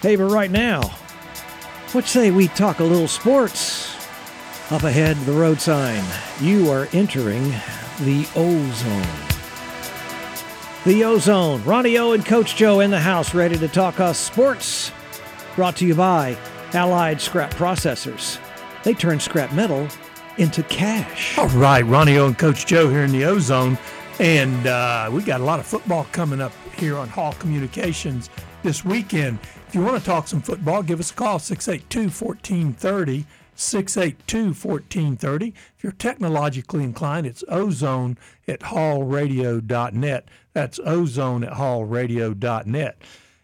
Hey, but right now, what say we talk a little sports? Up ahead, the road sign. You are entering the ozone. The ozone. Ronnie O and Coach Joe in the house, ready to talk us sports. Brought to you by Allied Scrap Processors. They turn scrap metal into cash. All right, Ronnie O and Coach Joe here in the ozone. And uh, we got a lot of football coming up here on Hall Communications this weekend. If you want to talk some football, give us a call 682 1430. 682 1430. If you're technologically inclined, it's ozone at hallradio.net. That's ozone at hallradio.net.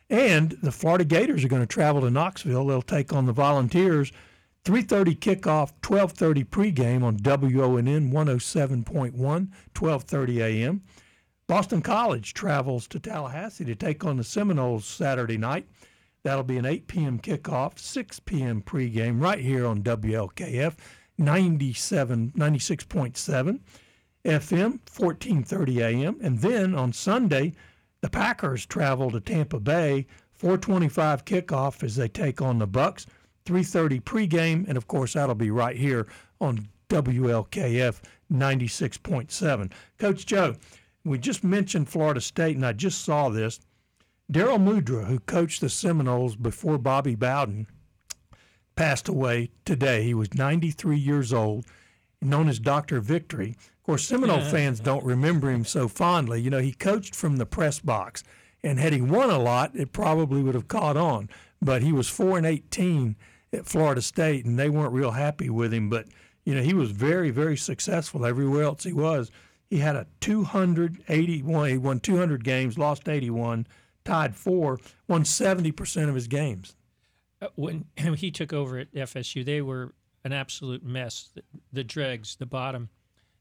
And the Florida Gators are going to travel to Knoxville. They'll take on the Volunteers. 3:30 kickoff, 12:30 pregame on WONN 107.1, 12:30 a.m. Boston College travels to Tallahassee to take on the Seminoles Saturday night. That'll be an 8 p.m. kickoff, 6 p.m. pregame right here on WLKF 97, 96.7 FM, 14:30 a.m. And then on Sunday, the Packers travel to Tampa Bay, 4:25 kickoff as they take on the Bucs, 3:30 pregame, and of course that'll be right here on WLKF 96.7. Coach Joe, we just mentioned Florida State, and I just saw this. Darrell Mudra, who coached the Seminoles before Bobby Bowden, passed away today. He was 93 years old, known as Dr. Victory. Of course, Seminole fans don't remember him so fondly. You know, he coached from the press box, and had he won a lot, it probably would have caught on. But he was 4 and 18 at Florida State, and they weren't real happy with him. But, you know, he was very, very successful everywhere else he was. He had a 281, he won 200 games, lost 81 tied four, won 70% of his games. Uh, when he took over at FSU, they were an absolute mess. The, the dregs, the bottom,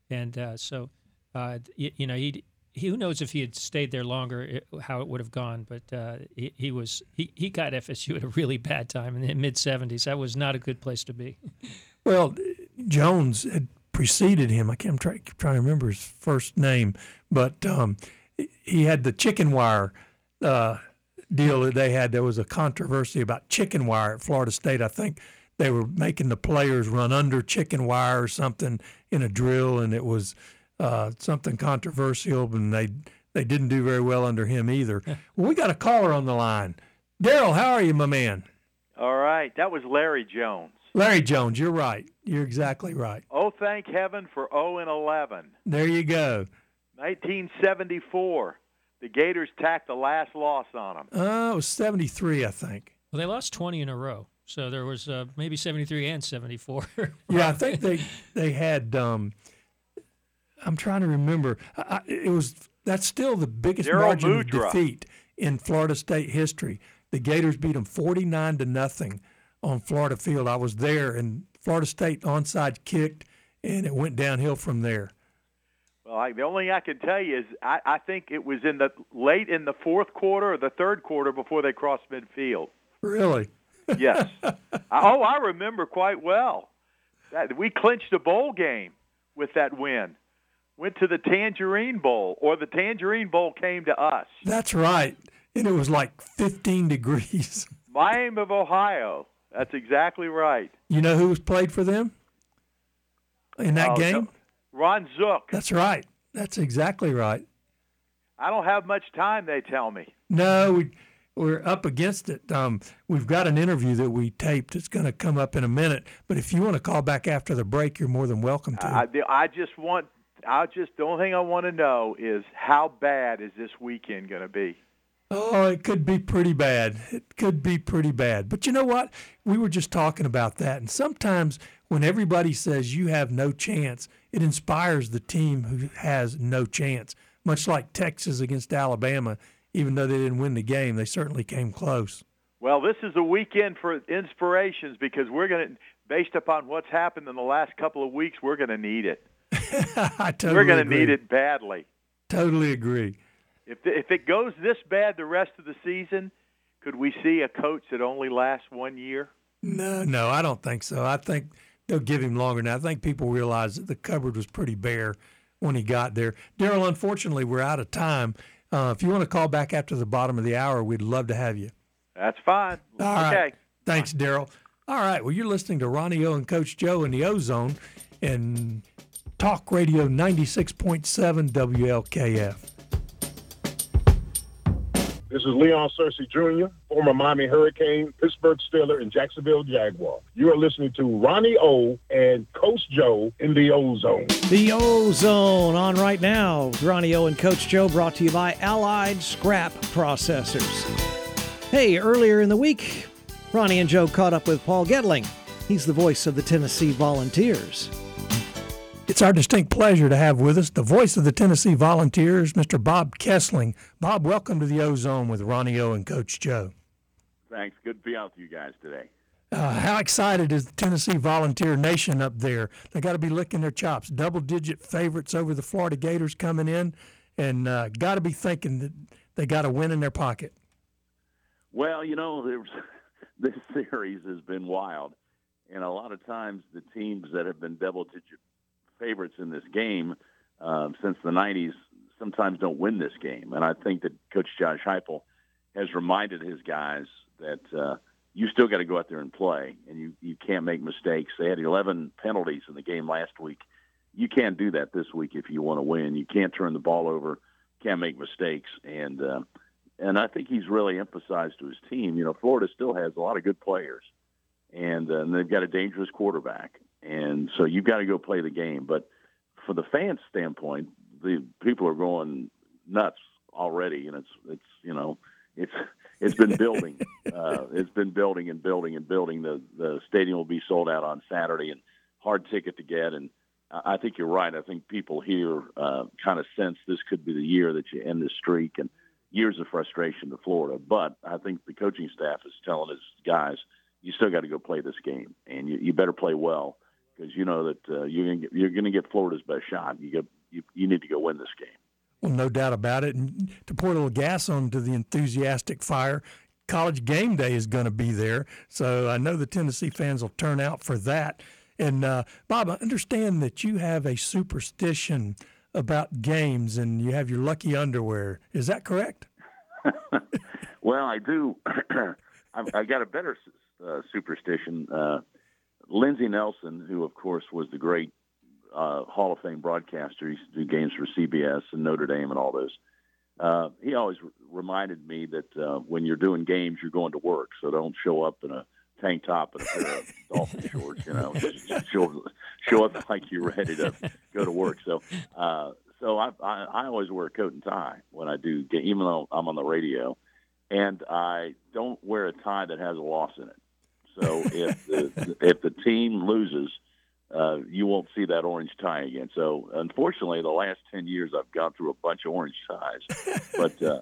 and uh, so uh, you, you, know he, he, Who knows if he had stayed there longer, it, how it would have gone? But uh, he, he, was he, he got FSU at a really bad time in the mid '70s. That was not a good place to be. Well, Jones had preceded him. I can't try, trying to remember his first name, but um, he had the chicken wire uh, deal that they had, there was a controversy about chicken wire at Florida State. I think they were making the players run under chicken wire or something in a drill, and it was uh, something controversial, and they they didn't do very well under him either. well, we got a caller on the line. Daryl, how are you, my man? All right, that was Larry Jones. Larry Jones, you're right. You're exactly right. Oh, thank heaven for 0 and 11. There you go. 1974 the Gators tacked the last loss on them. Uh, it was 73, I think. Well, they lost 20 in a row. So there was uh, maybe 73 and 74. yeah, I think they they had um, I'm trying to remember. I, it was that's still the biggest Darrell margin Mudra. of defeat in Florida State history. The Gators beat them 49 to nothing on Florida Field. I was there, and Florida State onside kicked, and it went downhill from there. I, the only thing I can tell you is I, I think it was in the late in the fourth quarter or the third quarter before they crossed midfield. Really? Yes. oh, I remember quite well. That we clinched a bowl game with that win. Went to the Tangerine Bowl, or the Tangerine Bowl came to us. That's right, and it was like 15 degrees. Miami of Ohio. That's exactly right. You know who was played for them in that Oh, game? no. Ron Zook. That's right. That's exactly right. I don't have much time, they tell me. No, we we're up against it. Um, we've got an interview that we taped. It's going to come up in a minute. But if you want to call back after the break, you're more than welcome to. I, I just want, I just, the only thing I want to know is how bad is this weekend going to be? Oh, it could be pretty bad. It could be pretty bad. But you know what? We were just talking about that. And sometimes when everybody says you have no chance, it inspires the team who has no chance. Much like Texas against Alabama, even though they didn't win the game, they certainly came close. Well, this is a weekend for inspirations because we're going to, based upon what's happened in the last couple of weeks, we're going to need it. I totally we're going to need it badly. Totally agree. If if it goes this bad the rest of the season, could we see a coach that only lasts one year? No, no, I don't think so. I think they'll give him longer now. I think people realize that the cupboard was pretty bare when he got there. Daryl, unfortunately, we're out of time. Uh, if you want to call back after the bottom of the hour, we'd love to have you. That's fine. All right. okay. Thanks, Daryl. All right. Well, you're listening to Ronnie O and Coach Joe in the Ozone and Talk Radio 96.7 WLKF. This is Leon Searcy Jr., former Miami Hurricane, Pittsburgh Steeler, and Jacksonville Jaguar. You are listening to Ronnie O and Coach Joe in the Ozone. The Ozone on right now. Ronnie O and Coach Joe brought to you by Allied Scrap Processors. Hey, earlier in the week, Ronnie and Joe caught up with Paul Getling. He's the voice of the Tennessee Volunteers. It's our distinct pleasure to have with us the voice of the Tennessee Volunteers, Mr. Bob Kessling. Bob, welcome to the Ozone with Ronnie O and Coach Joe. Thanks. Good to be out with you guys today. Uh, how excited is the Tennessee Volunteer Nation up there? They got to be licking their chops. Double digit favorites over the Florida Gators coming in, and uh, got to be thinking that they got a win in their pocket. Well, you know, there's, this series has been wild, and a lot of times the teams that have been double digit favorites in this game um, since the 90s sometimes don't win this game. And I think that Coach Josh Heupel has reminded his guys that uh, you still got to go out there and play, and you, you can't make mistakes. They had 11 penalties in the game last week. You can't do that this week if you want to win. You can't turn the ball over, can't make mistakes, and uh, and I think he's really emphasized to his team. You know, Florida still has a lot of good players, and, uh, and they've got a dangerous quarterback, and so you've got to go play the game. But for the fans' standpoint, the people are going nuts already, and it's it's you know it's it's been building, uh, it's been building and building and building. The the stadium will be sold out on Saturday, and hard ticket to get. And I think you're right. I think people here uh, kind of sense this could be the year that you end this streak and years of frustration to Florida. But I think the coaching staff is telling his guys, you still got to go play this game, and you, you better play well because you know that uh, you're going you're going to get Florida's best shot. You get you, you need to go win this game. Well, no doubt about it. And to pour a little gas onto the enthusiastic fire, college game day is going to be there. So I know the Tennessee fans will turn out for that. And uh, Bob, I understand that you have a superstition about games and you have your lucky underwear. Is that correct? well, I do. I, I got a better uh, superstition. Uh, Lindsey Nelson, who of course was the great uh, Hall of Fame broadcaster, he used to do games for CBS and Notre Dame and all those. Uh, he always r- reminded me that uh, when you're doing games, you're going to work, so don't show up in a tank top and a pair of dolphin shorts. You know, just, just show show up like you're ready to go to work. So, uh, so I, I I always wear a coat and tie when I do, even though I'm on the radio, and I don't wear a tie that has a loss in it. So if the if the team loses, uh, you won't see that orange tie again. So unfortunately, the last ten years I've gone through a bunch of orange ties, but uh,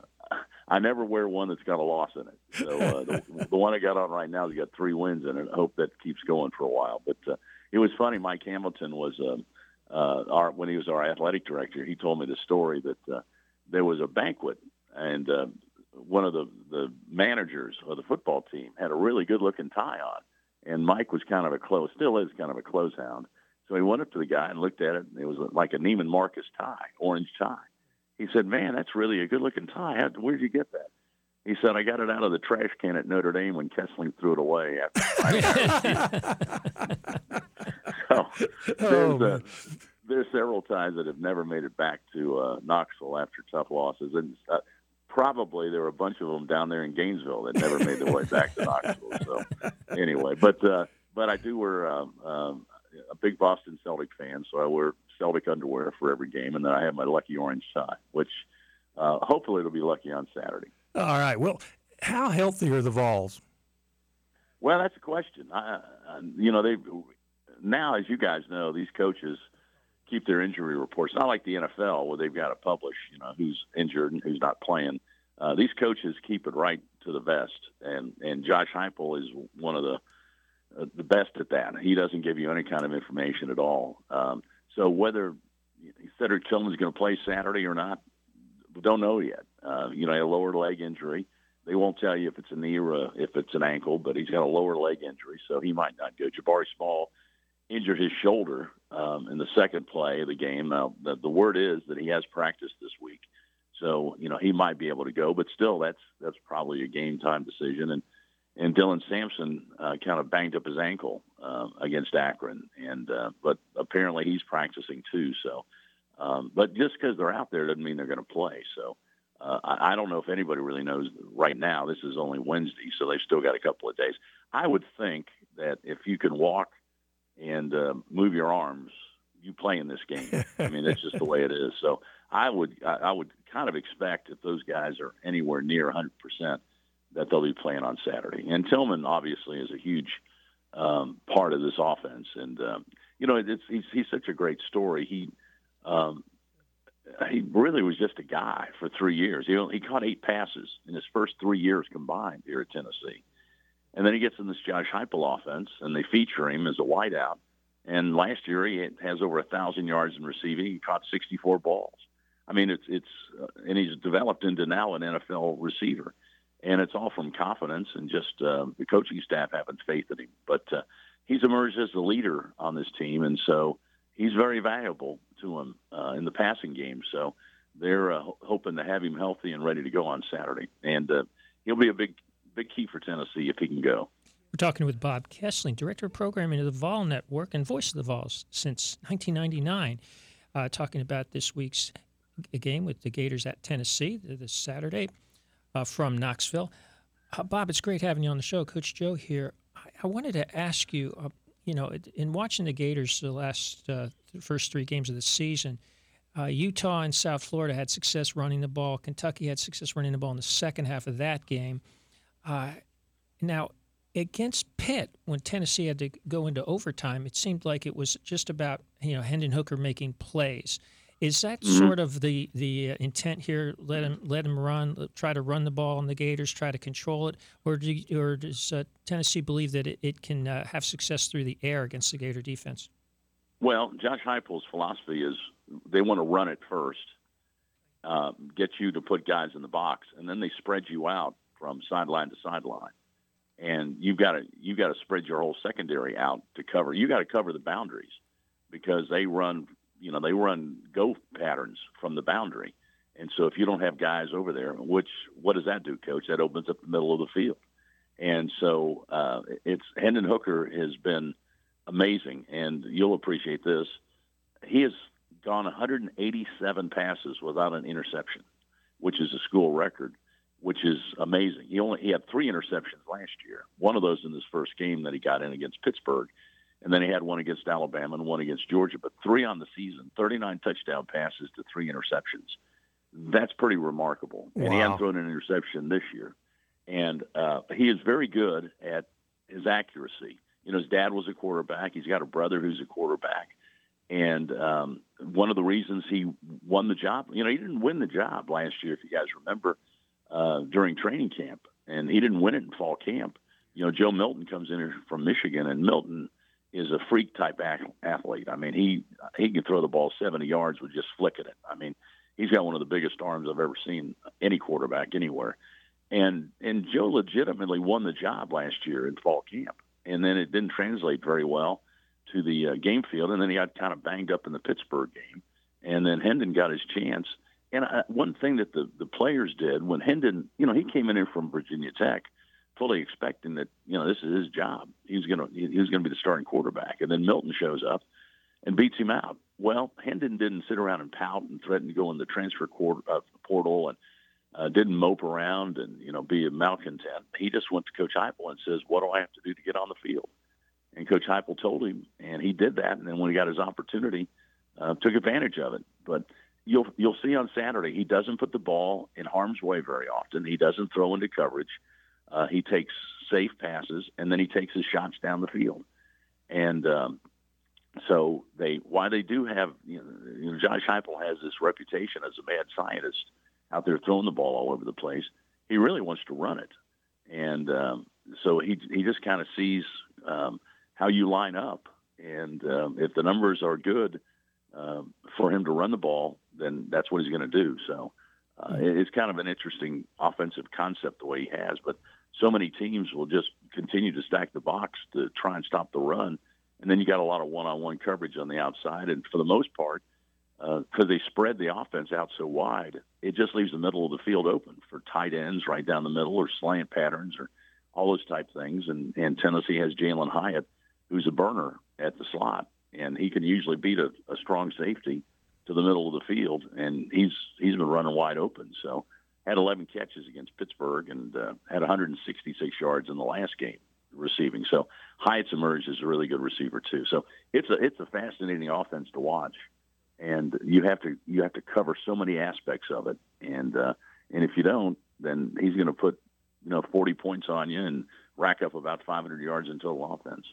I never wear one that's got a loss in it. So uh, the, the one I got on right now has got three wins in it. I hope that keeps going for a while. But uh, it was funny. Mike Hamilton was um, uh, our when he was our athletic director. He told me the story that uh, there was a banquet and. Uh, one of the the managers of the football team had a really good looking tie on, and Mike was kind of a clothes, still is kind of a clothes hound. So he went up to the guy and looked at it, and it was like a Neiman Marcus tie, orange tie. He said, "Man, that's really a good looking tie. How, where'd you get that?" He said, "I got it out of the trash can at Notre Dame when Kessling threw it away." After so there's, uh, there's several ties that have never made it back to uh, Knoxville after tough losses, and uh, probably there were a bunch of them down there in Gainesville that never made their way back to Knoxville. So anyway, but uh, but I do wear um, um, a big Boston Celtic fan, so I wear Celtic underwear for every game, and then I have my lucky orange tie, which uh, hopefully it'll be lucky on Saturday. All right. Well, how healthy are the Vols? Well, that's a question. I, I, you know, they now, as you guys know, these coaches keep their injury reports. Not like the NFL where they've got to publish, you know, who's injured and who's not playing. Uh, these coaches keep it right to the vest, and and Josh Heupel is one of the uh, the best at that. He doesn't give you any kind of information at all. Um, so whether Cedric Tillman's going to play Saturday or not, we don't know yet. Uh, you know, a lower leg injury. They won't tell you if it's a knee or if it's an ankle, but he's got a lower leg injury, so he might not go. Jabari Small injured his shoulder um, in the second play of the game. Now, the, the word is that he has practiced this week, So you know he might be able to go, but still that's that's probably a game time decision. And and Dylan Sampson uh, kind of banged up his ankle uh, against Akron, and uh, but apparently he's practicing too. So, um, but just because they're out there doesn't mean they're going to play. So. Uh, I, don't know if anybody really knows right now. This is only Wednesday, so they've still got a couple of days. I would think that if you can walk and uh, move your arms, you play in this game. I mean, that's just the way it is. So I would I, would kind of expect if those guys are anywhere near 100 percent that they'll be playing on Saturday. And Tillman obviously is a huge um, part of this offense, and um, you know it's he's, he's such a great story. He um, he really was just a guy for three years. He only, he caught eight passes in his first three years combined here at Tennessee, and then he gets in this Josh Heupel offense, and they feature him as a wideout. And last year he has over a thousand yards in receiving. He caught 64 balls. I mean, it's it's uh, and he's developed into now an NFL receiver and it's all from confidence and just uh, the coaching staff having faith in him. But uh, he's emerged as the leader on this team, and so he's very valuable to him uh, in the passing game. So they're uh, hoping to have him healthy and ready to go on Saturday, and uh, he'll be a big big key for Tennessee if he can go. We're talking with Bob Kessling, Director of Programming of the Vol Network and voice of the Vols since 1999, uh, talking about this week's game with the Gators at Tennessee this Saturday uh, from Knoxville. Uh, Bob, it's great having you on the show. Coach Joe here. I, I wanted to ask you, uh, you know, in watching the Gators the last uh, the first three games of the season, uh, Utah and South Florida had success running the ball. Kentucky had success running the ball in the second half of that game. Uh, now, against Pitt, when Tennessee had to go into overtime, it seemed like it was just about you know Hendon Hooker making plays. Is that mm-hmm. sort of the the uh, intent here? Let him let him run, try to run the ball on the Gators, try to control it, or do you, or does uh, Tennessee believe that it, it can uh, have success through the air against the Gator defense? Well, Josh Heupel's philosophy is they want to run it first, uh, get you to put guys in the box, and then they spread you out from sideline to sideline, and you've got to you've got to spread your whole secondary out to cover. You got to cover the boundaries because they run you know they run go patterns from the boundary, and so if you don't have guys over there, which what does that do, coach? That opens up the middle of the field, and so uh, it's Hendon Hooker has been amazing, and you'll appreciate this. He has gone 187 passes without an interception, which is a school record, which is amazing. He only he had three interceptions last year. One of those in his first game that he got in against Pittsburgh, and then he had one against Alabama and one against Georgia, but three on the season, 39 touchdown passes to three interceptions. That's pretty remarkable. Wow. And he hasn't thrown an interception this year. And uh, he is very good at his accuracy. You know, his dad was a quarterback. He's got a brother who's a quarterback. And um, one of the reasons he won the job, you know, he didn't win the job last year, if you guys remember, uh, during training camp. And he didn't win it in fall camp. You know, Joe Milton comes in from Michigan, and Milton – is a freak type athlete. I mean, he he can throw the ball 70 yards with just flicking it. I mean, he's got one of the biggest arms I've ever seen any quarterback anywhere. And and Joe legitimately won the job last year in fall camp, and then it didn't translate very well to the uh, game field, and then he got kind of banged up in the Pittsburgh game, and then Hendon got his chance. And uh, one thing that the the players did when Hendon, you know, he came in here from Virginia Tech fully expecting that you know this is his job. He's gonna he was gonna be the starting quarterback, and then Milton shows up and beats him out. Well, Hendon didn't sit around and pout and threaten to go in the transfer court, uh, portal and uh, didn't mope around and you know be a malcontent. He just went to Coach Heupel and says, "What do I have to do to get on the field?" And Coach Heupel told him, and he did that. And then when he got his opportunity, uh, took advantage of it. But you'll you'll see on Saturday, he doesn't put the ball in harm's way very often. He doesn't throw into coverage. Uh, he takes safe passes, and then he takes his shots down the field. And um, so they, why they do have, you know, Josh Heupel has this reputation as a mad scientist out there throwing the ball all over the place. He really wants to run it, and um, so he he just kind of sees um, how you line up, and um, if the numbers are good um, for him to run the ball, then that's what he's going to do. So uh, it's kind of an interesting offensive concept the way he has, but so many teams will just continue to stack the box to try and stop the run. And then you got a lot of one-on-one coverage on the outside. And for the most part, because uh, they spread the offense out so wide, it just leaves the middle of the field open for tight ends right down the middle or slant patterns or all those type things. And, and Tennessee has Jalin Hyatt, who's a burner at the slot, and he can usually beat a, a strong safety to the middle of the field, and he's he's been running wide open. So had 11 catches against Pittsburgh and uh, had 166 yards in the last game receiving. So Hyatt's emerged as a really good receiver too. So it's a it's a fascinating offense to watch, and you have to you have to cover so many aspects of it. And uh, and if you don't, then he's going to put you know 40 points on you and rack up about 500 yards in total offense.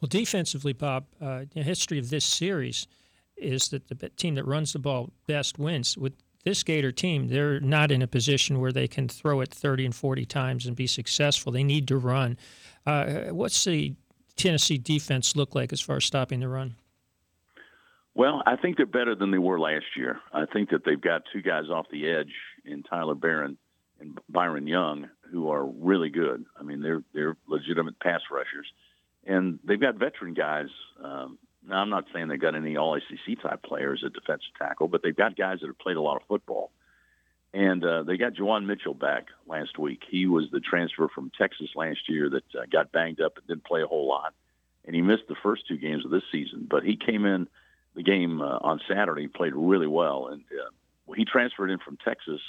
Well, defensively, Bob, uh, the history of this series is that the team that runs the ball best wins. With this Gator team, they're not in a position where they can throw it 30 and 40 times and be successful. They need to run. Uh, what's the Tennessee defense look like as far as stopping the run? Well, I think they're better than they were last year. I think that they've got two guys off the edge in Tyler Baron and Byron Young who are really good. I mean, they're they're legitimate pass rushers, and they've got veteran guys. Um, now, I'm not saying they've got any All ACC type players at defensive tackle, but they've got guys that have played a lot of football. And uh, they got Juwan Mitchell back last week. He was the transfer from Texas last year that uh, got banged up and didn't play a whole lot. And he missed the first two games of this season. But he came in the game uh, on Saturday, played really well. And uh, he transferred in from Texas.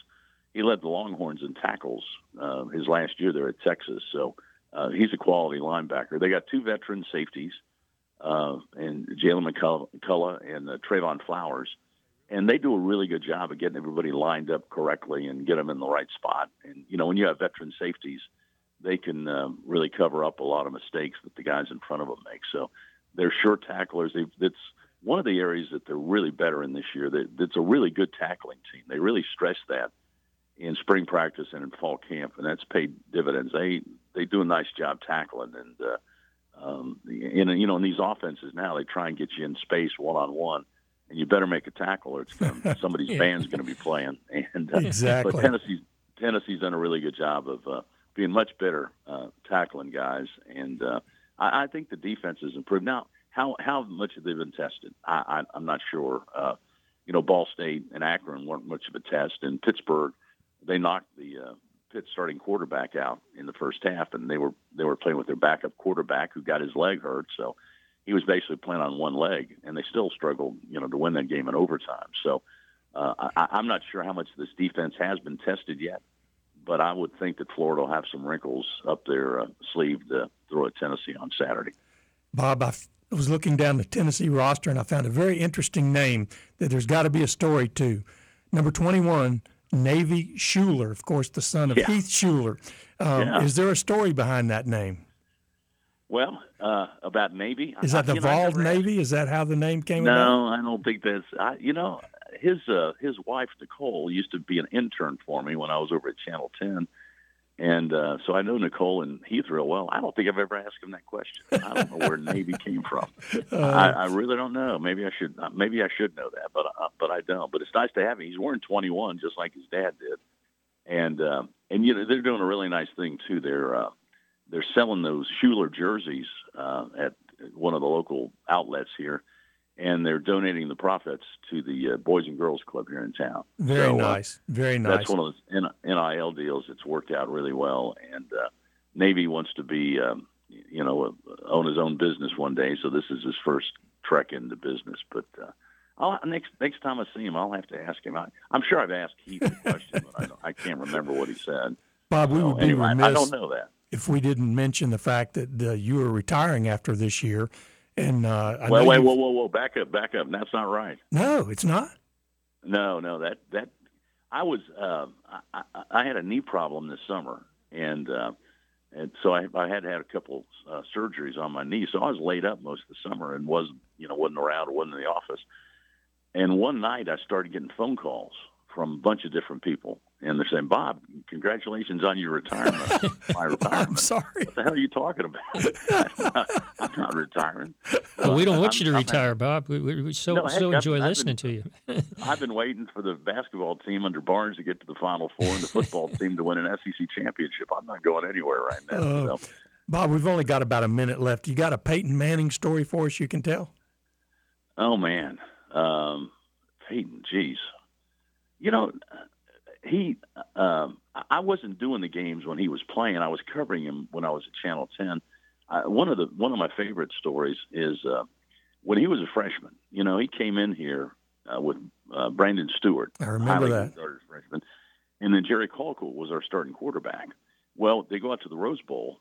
He led the Longhorns in tackles uh, his last year there at Texas. So uh, he's a quality linebacker. They got two veteran safeties, uh, and Jaylen McCollough and uh, Trevon Flowers and they do a really good job of getting everybody lined up correctly and get them in the right spot. And you know, when you have veteran safeties, they can uh, really cover up a lot of mistakes that the guys in front of them make. So they're short tacklers. They've, that's one of the areas that they're really better in this year. That, that's a really good tackling team. They really stress that in spring practice and in fall camp, and that's paid dividends. They they do a nice job tackling, and uh, um, in you know in these offenses now they try and get you in space one on one and you better make a tackle, or it's gonna, somebody's yeah. band's going to be playing. And uh, exactly, but Tennessee's Tennessee's done a really good job of uh, being much better uh, tackling guys, and uh, I, I think the defense has improved. Now, how how much have they been tested? I, I, I'm not sure. Uh, you know, Ball State and Akron weren't much of a test, and Pittsburgh they knocked the uh, Pitt starting quarterback out in the first half, and they were they were playing with their backup quarterback who got his leg hurt, so he was basically playing on one leg, and they still struggled, you know, to win that game in overtime. So uh, I, I'm not sure how much this defense has been tested yet, but I would think that Florida will have some wrinkles up their uh, sleeve to throw at Tennessee on Saturday. Bob, I was looking down the Tennessee roster, and I found a very interesting name that there's got to be a story to. Number 21, Navy Shuler, of course, the son of yeah. Heath Shuler. Um, yeah. Is there a story behind that name? Well, uh, about Navy. Is that I, the Vald Navy? Is that how the name came no, about? No, I don't think that's. I, you know, his uh, his wife Nicole used to be an intern for me when I was over at Channel Ten, and uh, so I know Nicole and Heath real well. I don't think I've ever asked him that question. I don't know where Navy came from. Uh, I, I really don't know. Maybe I should. Uh, maybe I should know that, but uh, but I don't. But it's nice to have him. He's wearing 21, just like his dad did, and uh, and you know they're doing a really nice thing too. They're uh, they're selling those Shuler jerseys uh, at one of the local outlets here, and they're donating the profits to the uh, Boys and Girls Club here in town. Very so, nice, uh, very nice. That's one of those NIL deals that's worked out really well, and uh, Navy wants to be, um, you know, own his own business one day. So this is his first trek into business, but. Uh, I'll, next next time I see him, I'll have to ask him. I, am sure I've asked Keith the question, but I, I can't remember what he said. Bob, we so, would be anyway, remiss. I don't know that if we didn't mention the fact that uh, you were retiring after this year. And uh, I well, wait, whoa, whoa, whoa, back up, back up. That's not right. No, it's not. No, no, that that I was uh, I, I had a knee problem this summer, and uh, and so I, I had had a couple uh, surgeries on my knee, so I was laid up most of the summer and was you know wasn't around wasn't in the office. And one night I started getting phone calls from a bunch of different people, and they're saying, "Bob, congratulations on your retirement." My retirement. I'm sorry. What the hell are you talking about? I'm, not, retiring. Well, we don't want I'm, you to I'm retire, Bob. We, we, we so no, so heck, enjoy I've, listening I've been, to you. I've been waiting for the basketball team under Barnes to get to the Final Four and the football team to win an SEC championship. I'm not going anywhere right now. Uh, so. Bob, we've only got about a minute left. You got a Peyton Manning story for us you can tell? Oh man. Um, Peyton, geez, you know, he. Um, I wasn't doing the games when he was playing. I was covering him when I was at Channel Ten. Uh, one of the one of my favorite stories is uh, when he was a freshman. You know, he came in here uh, with uh, Brandon Stewart. I remember that. Freshman, and then Jerry Colquitt was our starting quarterback. Well, they go out to the Rose Bowl,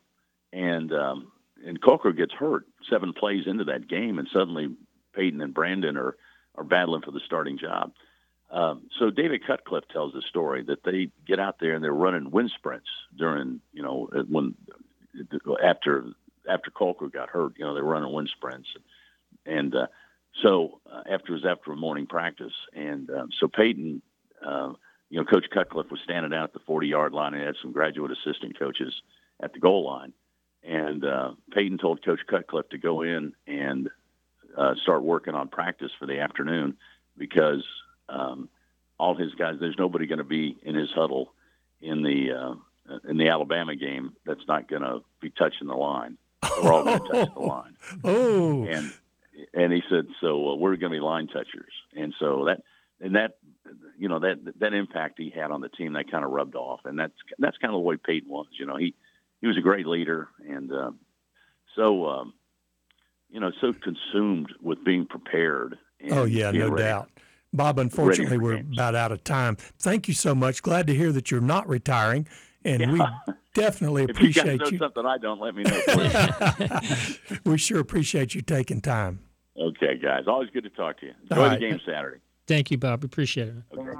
and um, and Colquitt gets hurt seven plays into that game, and suddenly Peyton and Brandon are are battling for the starting job. Um, so David Cutcliffe tells the story that they get out there and they're running wind sprints during, you know, when after after Colquitt got hurt, you know, they're running wind sprints, and, uh, so uh, after it was after a morning practice, and uh, so Peyton, uh, you know, Coach Cutcliffe was standing down at the 40 yard line and had some graduate assistant coaches at the goal line, and uh, Peyton told Coach Cutcliffe to go in and uh, start working on practice for the afternoon because um, all his guys. There's nobody going to be in his huddle in the uh, in the Alabama game that's not going to be touching the line. We're all going to touch the line. Oh, and and he said, so uh, we're going to be line touchers, and so that and that you know that that impact he had on the team that kind of rubbed off, and that's that's kind of the way Peyton was. You know, he he was a great leader, and uh, so um, you know so consumed with being prepared. oh yeah, no ready. doubt. Bob, unfortunately, we're games. about out of time. Thank you so much. Glad to hear that you're not retiring, and yeah. we definitely appreciate if you. Guys know something I don't let me know. we sure appreciate you taking time. Okay, guys. Always good to talk to you. Enjoy All the game Saturday. Thank you, Bob. Appreciate it. Okay.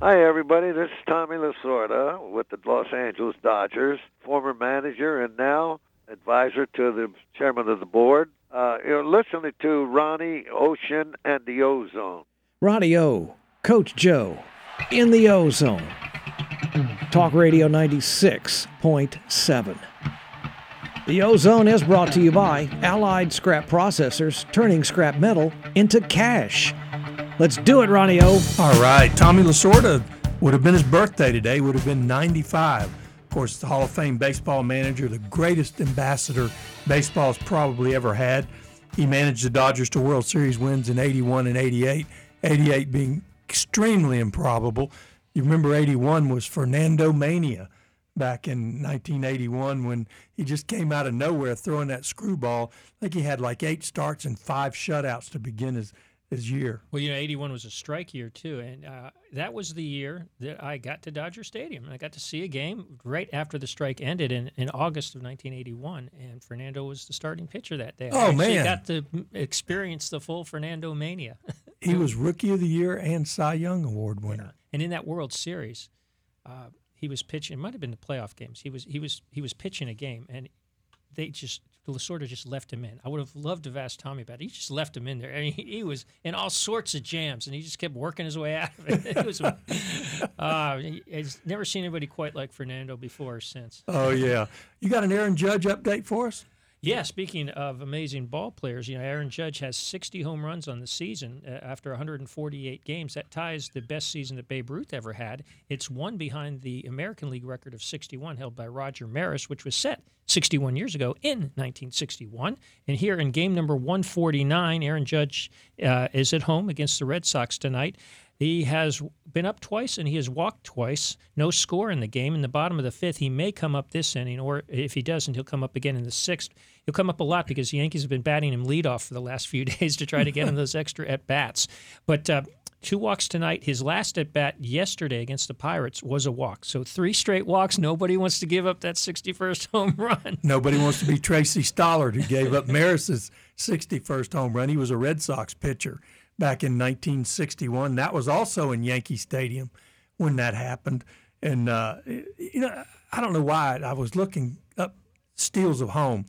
Hi, everybody. This is Tommy Lasorda with the Los Angeles Dodgers, former manager and now advisor to the chairman of the board. Uh, you're listening to Ronnie Ocean and the Ozone. Ronnie O, Coach Joe, in the Ozone. Talk Radio 96.7. The Ozone is brought to you by Allied Scrap Processors, turning scrap metal into cash. Let's do it, Ronnie O. All right. Tommy Lasorda would have been his birthday today, would have been 95. Course, the Hall of Fame baseball manager, the greatest ambassador baseball's probably ever had. He managed the Dodgers to World Series wins in 81 and 88, 88 being extremely improbable. You remember 81 was Fernando Mania back in 1981 when he just came out of nowhere throwing that screwball. I think he had like eight starts and five shutouts to begin his – his year. Well, you know, 81 was a strike year, too. And uh, that was the year that I got to Dodger Stadium. And I got to see a game right after the strike ended in, in August of 1981. And Fernando was the starting pitcher that day. Oh, I man. got to experience the full Fernando mania. he was Rookie of the Year and Cy Young Award winner. Yeah. And in that World Series, uh, he was pitching. It might have been the playoff games. He was he was he was pitching a game, and they just Lasorda just left him in. I would have loved to have asked Tommy about it. He just left him in there. I mean, he, he was in all sorts of jams, and he just kept working his way out of it. it was, uh, he's never seen anybody quite like Fernando before or since. Oh yeah, you got an Aaron Judge update for us? Yeah, speaking of amazing ball players, you know, Aaron Judge has 60 home runs on the season uh, after 148 games. That ties the best season that Babe Ruth ever had. It's one behind the American League record of 61 held by Roger Maris, which was set 61 years ago in 1961. And here in game number 149, Aaron Judge uh, is at home against the Red Sox tonight. He has been up twice and he has walked twice. No score in the game. In the bottom of the fifth, he may come up this inning, or if he doesn't, he'll come up again in the sixth. He'll come up a lot because the Yankees have been batting him leadoff for the last few days to try to get him those extra at bats. But uh, two walks tonight. His last at bat yesterday against the Pirates was a walk. So three straight walks. Nobody wants to give up that 61st home run. Nobody wants to be Tracy Stallard, who gave up Maris's 61st home run. He was a Red Sox pitcher back in 1961. That was also in Yankee Stadium when that happened. And, uh, you know, I don't know why I was looking up steals of home.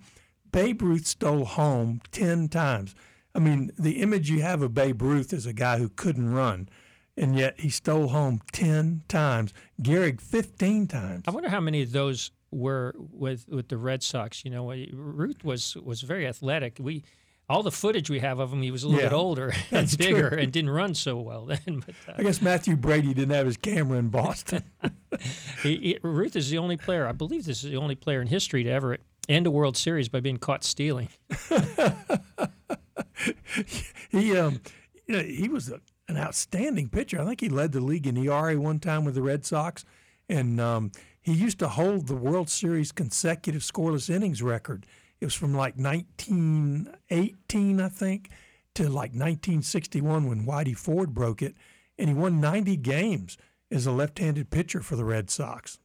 Babe Ruth stole home 10 times. I mean, the image you have of Babe Ruth is a guy who couldn't run, and yet he stole home 10 times. Gehrig 15 times. I wonder how many of those were with with the Red Sox. You know, Ruth was was very athletic. We all the footage we have of him, he was a little yeah, bit older and bigger true. and didn't run so well then. But, uh, I guess Mathew Brady didn't have his camera in Boston. he, he, Ruth is the only player, I believe this is the only player in history to ever end a World Series by being caught stealing. he um, you know, he was a, an outstanding pitcher. I think he led the league in ERA one time with the Red Sox, and um, he used to hold the World Series consecutive scoreless innings record. It was from like 1918, I think, to like 1961 when Whitey Ford broke it, and he won 90 games as a left-handed pitcher for the Red Sox.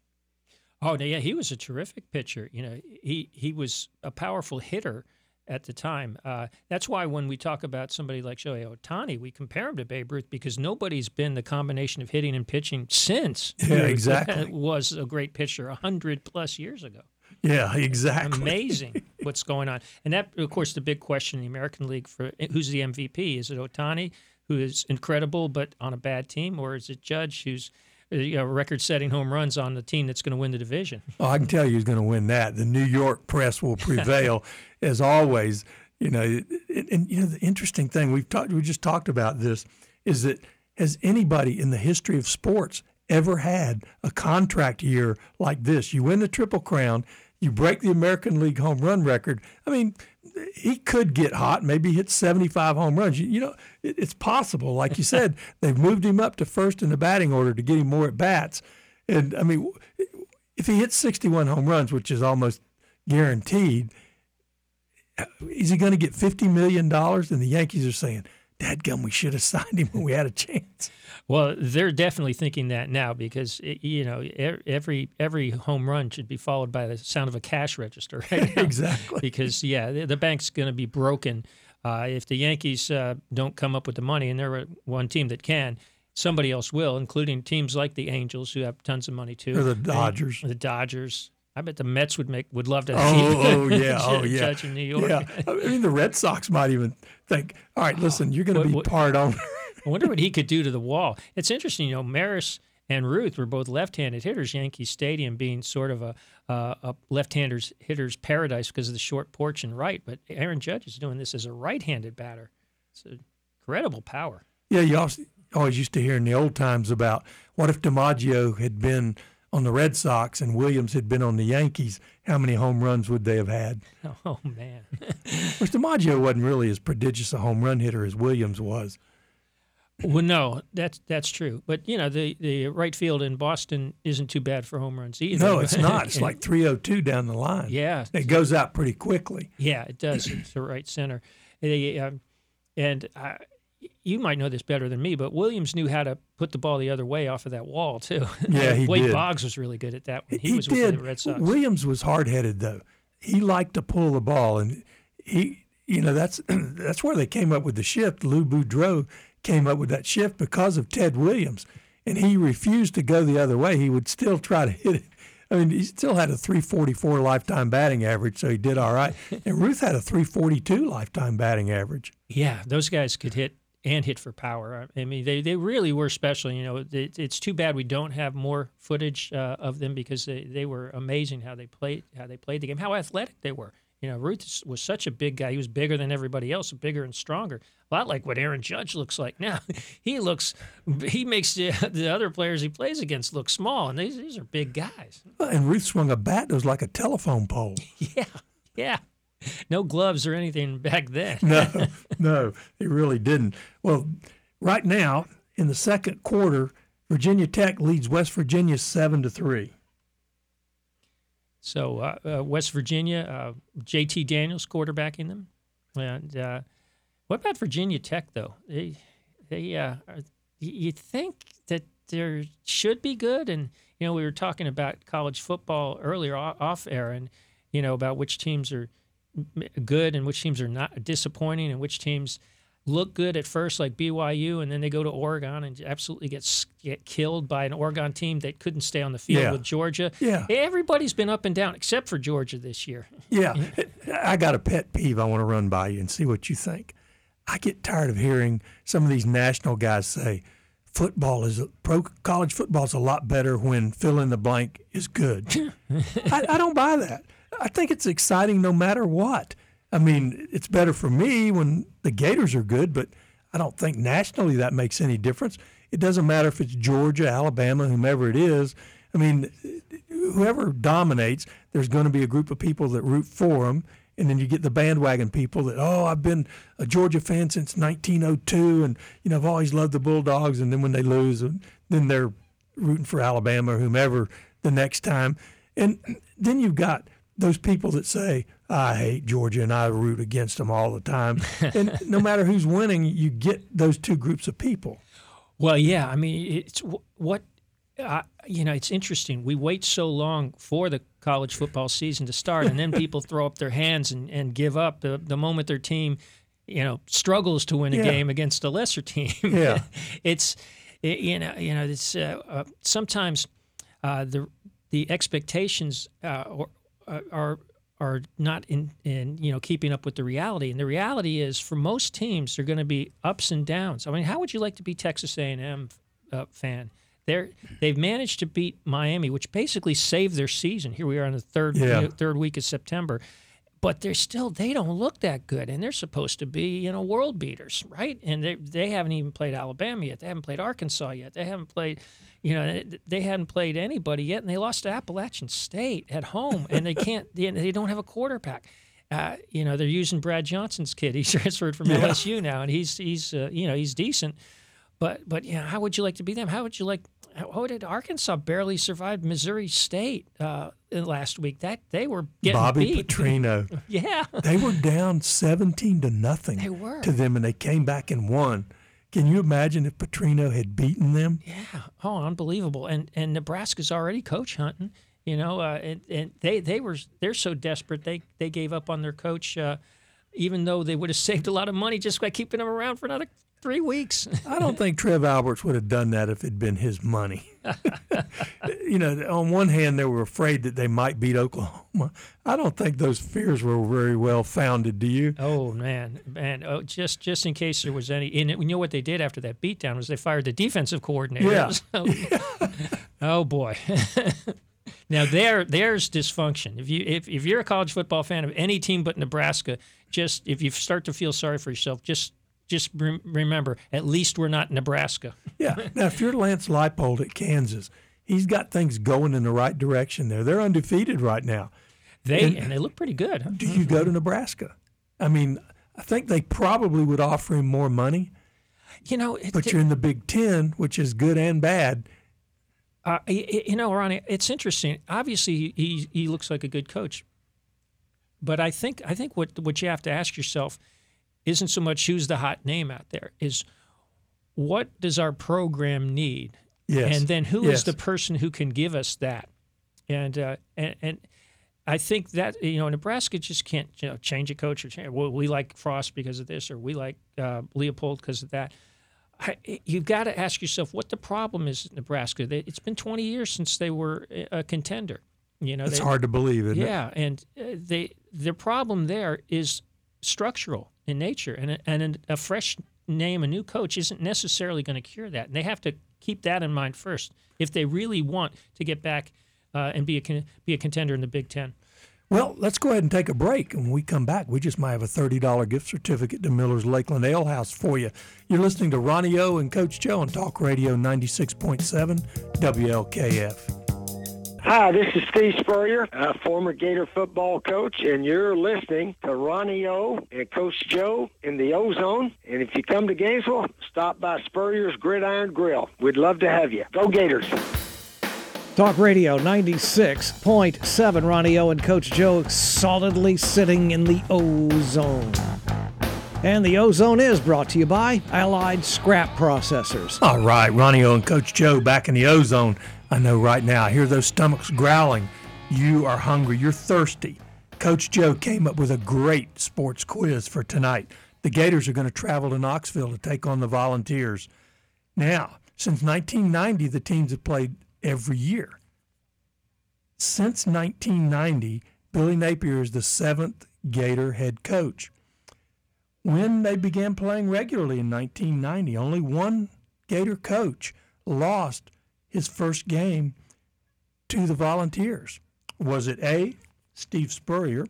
Oh yeah, he was a terrific pitcher. You know, he he was a powerful hitter at the time. Uh, that's why when we talk about somebody like Shohei Ohtani, we compare him to Babe Ruth because nobody's been the combination of hitting and pitching since. Yeah, exactly. Was a great pitcher a hundred plus years ago. Yeah, exactly. Amazing what's going on, and that of course the big question in the American League for who's the MVP? Is it Ohtani, who is incredible but on a bad team, or is it Judge, who's uh, you know, record-setting home runs on the team that's going to win the division. Oh, I can tell you who's going to win that. The New York press will prevail, as always. You know, and, and you know the interesting thing we've talked, we just talked about this, is that has anybody in the history of sports ever had a contract year like this? You win the Triple Crown, you break the American League home run record. I mean, he could get hot, maybe hit 75 home runs. You, you know, it, it's possible. Like you said, they've moved him up to first in the batting order to get him more at bats. And I mean, if he hits 61 home runs, which is almost guaranteed, is he going to get $50 million? And the Yankees are saying, Dadgum, we should have signed him when we had a chance. Well, they're definitely thinking that now because you know every every home run should be followed by the sound of a cash register. Right exactly. because yeah, the bank's going to be broken uh, if the Yankees uh, don't come up with the money, and they're one team that can. Somebody else will, including teams like the Angels, who have tons of money too. Or the Dodgers. And the Dodgers. I bet the Mets would make would love to. Oh, oh yeah, oh yeah. Judge in New York. Yeah, I mean the Red Sox might even think, all right, listen, you're going to be part owner. I wonder what he could do to the wall. It's interesting, you know, Maris and Ruth were both left-handed hitters. Yankee Stadium being sort of a, uh, a left-handers hitter's paradise because of the short porch and right, but Aaron Judge is doing this as a right-handed batter. It's incredible power. Yeah, you also, always used to hear in the old times about what if DiMaggio had been on the Red Sox and Williams had been on the Yankees, how many home runs would they have had? Oh man, which DiMaggio wasn't really as prodigious a home run hitter as Williams was. Well, no, that's that's true. But you know, the the right field in Boston isn't too bad for home runs either. No, it's not. It's like 302 down the line. Yeah, it goes out pretty quickly. Yeah, it does. it's the right center, and, um, and uh, you might know this better than me, but Williams knew how to put the ball the other way off of that wall too. Yeah, he Wade did. Boggs was really good at that when he, he was did. with the Red Sox. Williams was hard headed though. He liked to pull the ball, and he, you know, that's that's where they came up with the shift. Lou Boudreau came up with that shift because of Ted Williams, and he refused to go the other way. He would still try to hit it. I mean, he still had a 344 lifetime batting average, so he did all right. And Ruth had a 342 lifetime batting average. Yeah, those guys could hit and hit for power. I mean, they, they really were special. You know, it, it's too bad we don't have more footage uh, of them because they, they were amazing how they played how they played the game, how athletic they were. You know, Ruth was such a big guy. He was bigger than everybody else, bigger and stronger. A lot like what Aaron Judge looks like now. he looks, he makes the, the other players he plays against look small, and these, these are big guys. And Ruth swung a bat that was like a telephone pole. Yeah, yeah. No gloves or anything back then. no, no, he really didn't. Well, right now in the second quarter, Virginia Tech leads West Virginia seven to three. So uh, uh, West Virginia, uh, J.T. Daniels quarterbacking them, and uh, what about Virginia Tech though? They, they, uh, you think that they should be good, and you know we were talking about college football earlier off air, and you know about which teams are good and which teams are not disappointing, and which teams look good at first, like BYU, and then they go to Oregon and absolutely get, get killed by an Oregon team that couldn't stay on the field yeah. with Georgia. Yeah. Everybody's been up and down except for Georgia this year. Yeah. I got a pet peeve I want to run by you and see what you think. I get tired of hearing some of these national guys say, football is pro college football is a lot better when fill in the blank is good. I, I don't buy that. I think it's exciting no matter what. I mean, it's better for me when the Gators are good, but I don't think nationally that makes any difference. It doesn't matter if it's Georgia, Alabama, whomever it is. I mean, whoever dominates, there's going to be a group of people that root for them, and then you get the bandwagon people that oh I've been a Georgia fan since 1902 and you know I've always loved the Bulldogs and then when they lose then they're rooting for Alabama or whomever the next time and then you've got those people that say I hate Georgia and I root against them all the time and no matter who's winning you get those two groups of people well yeah I mean it's what uh, you know, it's interesting. We wait so long for the college football season to start, and then people throw up their hands and, and give up the, the moment their team, you know, struggles to win a Yeah. game against a lesser team. Yeah. it's it, you know, you know, it's uh, uh, sometimes uh, the the expectations uh, or, are are not in, in you know keeping up with the reality, and the reality is for most teams they're going to be ups and downs. I mean, how would you like to be Texas A&M uh, fan? They're they've managed to beat Miami, which basically saved their season. Here we are in the third Yeah. third week of September, but they're still they don't look that good, and they're supposed to be you know world beaters, right? And they they haven't even played Alabama yet. They haven't played Arkansas yet. They haven't played. You know, they- hadn't played anybody yet, and they lost to Appalachian State at home, and they can't. They, they don't have a quarterback. Uh, you know, they're using Brad Johnson's kid. He's transferred from. LSU now, and he's he's uh, you know he's decent. But but yeah, how would you like to be them? How would you like? How did Arkansas barely survive Missouri State uh, last week? That they were getting Bobby beat. Petrino yeah, they were down 17 to nothing They were. to them and they came back and won can you imagine if Petrino had beaten them yeah. Oh, unbelievable! And and Nebraska's already coach hunting. You know, uh, and, and they they were they're so desperate they they gave up on their coach, uh, even though they would have saved a lot of money just by keeping him around for another three weeks. I don't think Trev Alberts would have done that if it'd been his money. you know, on one hand, they were afraid that they might beat Oklahoma. I don't think those fears were very well founded. Do you? Oh man, man! Oh, just just in case there was any, and you know what they did after that beatdown was they fired the defensive coordinator. Yeah. So- oh boy. now there there's dysfunction. If you if, if you're a college football fan of any team but Nebraska, just if you start to feel sorry for yourself, just just rem- remember at least we're not Nebraska. Yeah. Now, if you're Lance Leipold at Kansas, he's got things going in the right direction there. They're undefeated right now. They And- and they look pretty good. Huh? Do you go to Nebraska? I mean, I think they probably would offer him more money, You know, it, but you're in the Big Ten, which is good and bad. Uh, you know, Ronnie, it's interesting. Obviously, he, he he looks like a good coach, but I think I think what what you have to ask yourself isn't so much who's the hot name out there, is what does our program need, Yes. and then who is Yes. the person who can give us that, and uh, and and. I think that you know Nebraska just can't you know change a coach or change. Well, we like Frost because of this, or we like uh, Leopold because of that. I, you've got to ask yourself what the problem is in Nebraska. They, it's been 20 years since they were a contender. You know, It's they- hard to believe, isn't it? yeah, and uh, they the problem there is structural in nature, and a, and a fresh name, a new coach, isn't necessarily going to cure that. And they have to keep that in mind first if they really want to get back uh, and be a be a contender in the Big Ten. Well, let's go ahead and take a break. And when we come back, we just might have a $30 gift certificate to Miller's Lakeland Ale House for you. You're listening to Ronnie O and Coach Joe on Talk Radio 96.7 WLKF. Hi, this is Steve Spurrier, a former Gator football coach, and you're listening to Ronnie O and Coach Joe in the Ozone. And if you come to Gainesville, stop by Spurrier's Gridiron Grill. We'd love to have you. Go Gators! Talk Radio 96.7. Ronnie O and Coach Joe solidly sitting in the ozone. And the ozone is brought to you by Allied Scrap Processors. All right, Ronnie O and Coach Joe back in the ozone. I know right now, I hear those stomachs growling. You are hungry, you're thirsty. Coach Joe came up with a great sports quiz for tonight. The Gators are going to travel to Knoxville to take on the Volunteers. Now, since 1990, the teams have played every year. Since 1990, Billy Napier is the seventh Gator head coach. When they began playing regularly in 1990, only one Gator coach lost his first game to the Volunteers. Was it A, Steve Spurrier,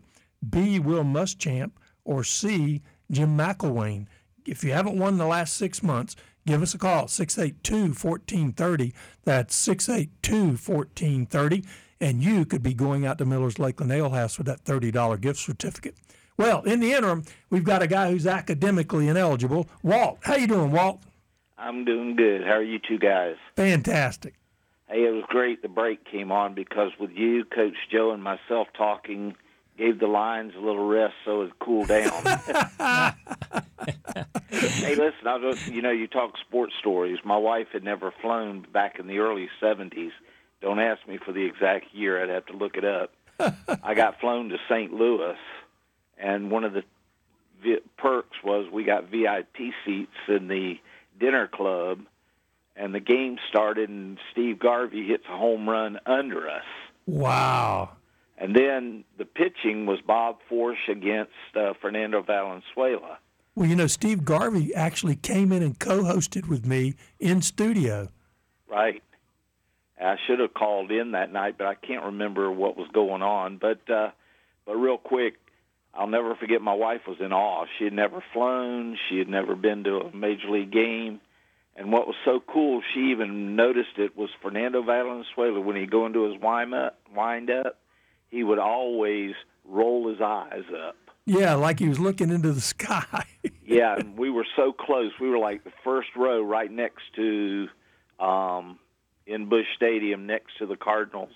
B, Will Muschamp, or C, Jim McElwain? If you haven't won the last six months, give us a call, 682 1430. That's 682 1430. and you could be going out to Miller's Lakeland Ale House with that $30 gift certificate. Well, in the interim, we've got a guy who's academically ineligible. Walt, how you doing, Walt? I'm doing good. How are you two guys? Fantastic. Hey, it was great the break came on because with you, Coach Joe, and myself talking, gave the lines a little rest so it cooled down. hey, listen, I was, you know, you talk sports stories. My wife had never flown back in the early 70s. Don't ask me for the exact year. I'd have to look it up. I got flown to St. Louis, and one of the perks was we got VIP seats in the dinner club, and the game started, and Steve Garvey hits a home run under us. Wow. And then the pitching was Bob Forsch against uh, Fernando Valenzuela. Well, you know, Steve Garvey actually came in and co-hosted with me in studio. Right. I should have called in that night, but I can't remember what was going on. But uh, but real quick, I'll never forget. My wife was in awe. She had never flown. She had never been to a major league game. And what was so cool, she even noticed it was Fernando Valenzuela when he'd go into his wind up, wind up, he would always roll his eyes up. Yeah, like he was looking into the sky. yeah, and we were so close. We were like the first row right next to um in Busch Stadium next to the Cardinals.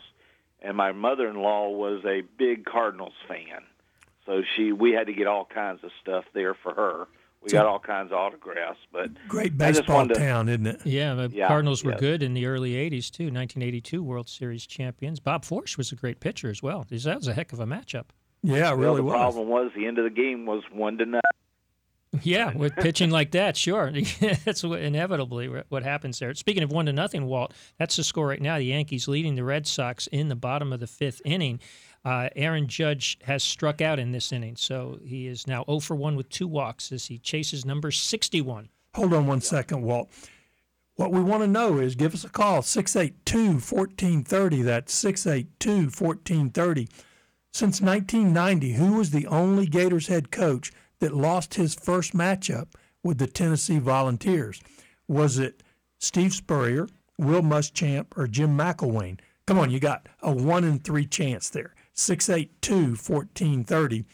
And my mother-in-law was a big Cardinals fan. So she we had to get all kinds of stuff there for her. We got all kinds of autographs, but Great baseball to- town, isn't it? Yeah, the Yeah, Cardinals were yes. good in the early '80s too. 1982 World Series champions. Bob Forsch was a great pitcher as well. That was a heck of a matchup. Yeah, it well, really the was. problem was the end of the game was one to nothing. Yeah, with pitching like that, sure, that's what, inevitably what happens there. Speaking of one to nothing, Walt, that's the score right now. The Yankees leading the Red Sox in the bottom of the fifth inning. Uh, Aaron Judge has struck out in this inning, so he is now 0 for 1 with two walks as he chases number 61. Hold on one second, Walt. What we want to know is give us a call, 682 1430. That's 682 1430. Since 1990, who was the only Gators head coach that lost his first matchup with the Tennessee Volunteers? Was it Steve Spurrier, Will Muschamp, or Jim McElwain? Come on, you got a one in three chance there. 682 1430.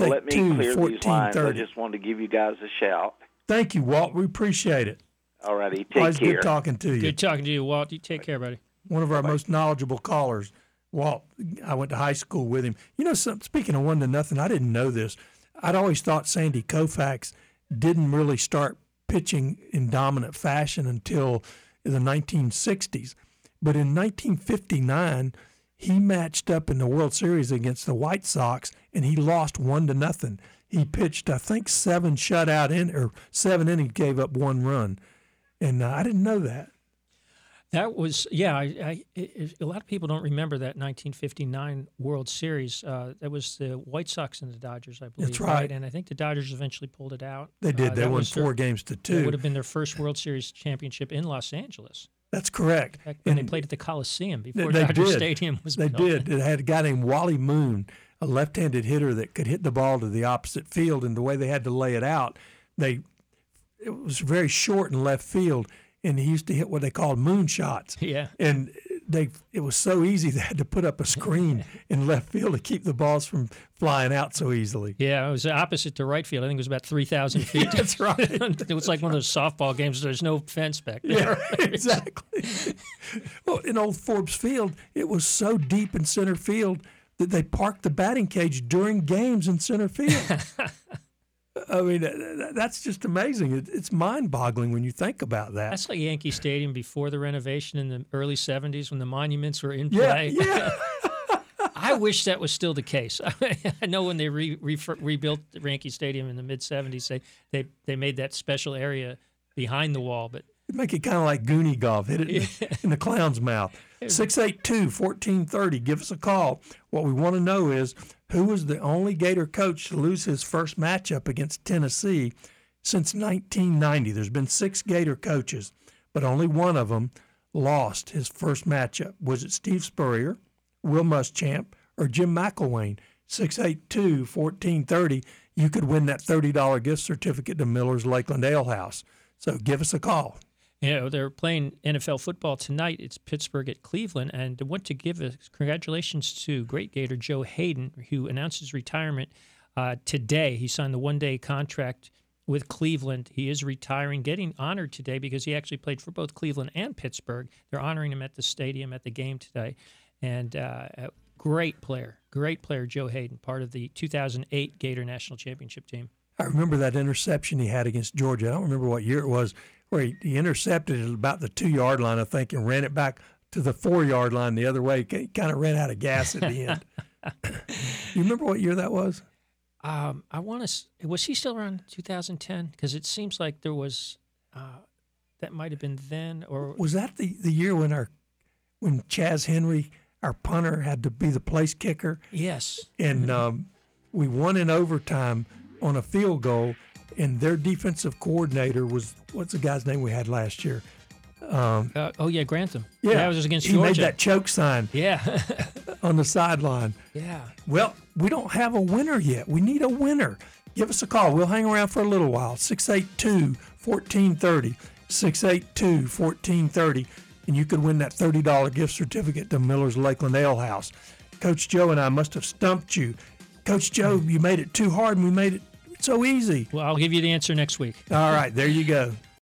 Well, let me 682 clear these lines. I 1430. just wanted to give you guys a shout. Thank you, Walt. We appreciate it. All righty, take Always care. good talking to you. Good talking to you, Walt. You take care, buddy. One of our most knowledgeable callers. Walt, I went to high school with him. You know, some, speaking of one to nothing, I didn't know this. I'd always thought Sandy Koufax didn't really start pitching in dominant fashion until the 1960s. But in 1959, he matched up in the World Series against the White Sox, and he lost one to nothing. He pitched, I think, seven shutout in or seven innings, gave up one run, and uh, I didn't know that. That was yeah. I, I, I, a lot of people don't remember that 1959 World Series. Uh, that was the White Sox and the Dodgers, I believe. That's right. And I think the Dodgers eventually pulled it out. They did. Uh, they won was their- four games to two. It would have been their first World Series championship in Los Angeles. That's correct. When they played at the Coliseum before they Dodger did. Stadium was They built. did. It had a guy named Wally Moon, a left-handed hitter that could hit the ball to the opposite field, and the way they had to lay it out, they it was very short in left field, and he used to hit what they called moon shots. Yeah. And they it was so easy they had to put up a screen in left field to keep the balls from flying out so easily. Yeah, it was opposite to right field. I think it was about 3,000 feet. That's right. it was like one of those softball games. There's no fence back there. Yeah, exactly. well, in old Forbes Field, it was so deep in center field that they parked the batting cage during games in center field. I mean, th- th- that's just amazing. It's mind-boggling when you think about that. That's like Yankee Stadium before the renovation in the early 70s when the monuments were in play. yeah. I wish that was still the case. I know when they re, re, rebuilt Yankee Stadium in the mid 70s, they, they, they made that special area behind the wall, but Make it kind of like Goonie Golf. Hit it in the, in the clown's mouth. 682 1430. Give us a call. What we want to know is who was the only Gator coach to lose his first matchup against Tennessee since 1990. There's been six Gator coaches, but only one of them lost his first matchup. Was it Steve Spurrier, Will Muschamp, or Jim McElwain? 682 1430. You could win that $30 gift certificate to Miller's Lakeland Ale House. So give us a call. You know, they're playing NFL football tonight. It's Pittsburgh at Cleveland. And I want to give a congratulations to great Gator Joe Haden, who announced his retirement uh, today. He signed the one day contract with Cleveland. He is retiring, getting honored today because he actually played for both Cleveland and Pittsburgh. They're honoring him at the stadium at the game today. And uh, great player, great player, Joe Haden, part of the 2008 Gator National Championship team. I remember that interception he had against Georgia. I don't remember what year it was, where he, he intercepted it about the two yard line, I think, and ran it back to the four yard line the other way. He kind of ran out of gas at the end. you remember what year that was? Um, I want to. Was he still around 2010? Because it seems like there was. Uh, that might have been then, or was that the, the year when our when Chas Henry, our punter, had to be the place kicker? Yes. And um, we won in overtime on a field goal, and their defensive coordinator was what's the guy's name we had last year? Um, uh, oh yeah, Grantham. Yeah, that was against he Georgia. made that choke sign. Yeah, on the sideline. Yeah. Well, we don't have a winner yet. We need a winner. Give us a call. We'll hang around for a little while. 682 1430. 682 1430. And you could win that $30 gift certificate to Miller's Lakeland Ale House. Coach Joe and I must have stumped you. Coach Joe, you made it too hard and we made it so easy. Well, I'll give you the answer next week. All right, there you go.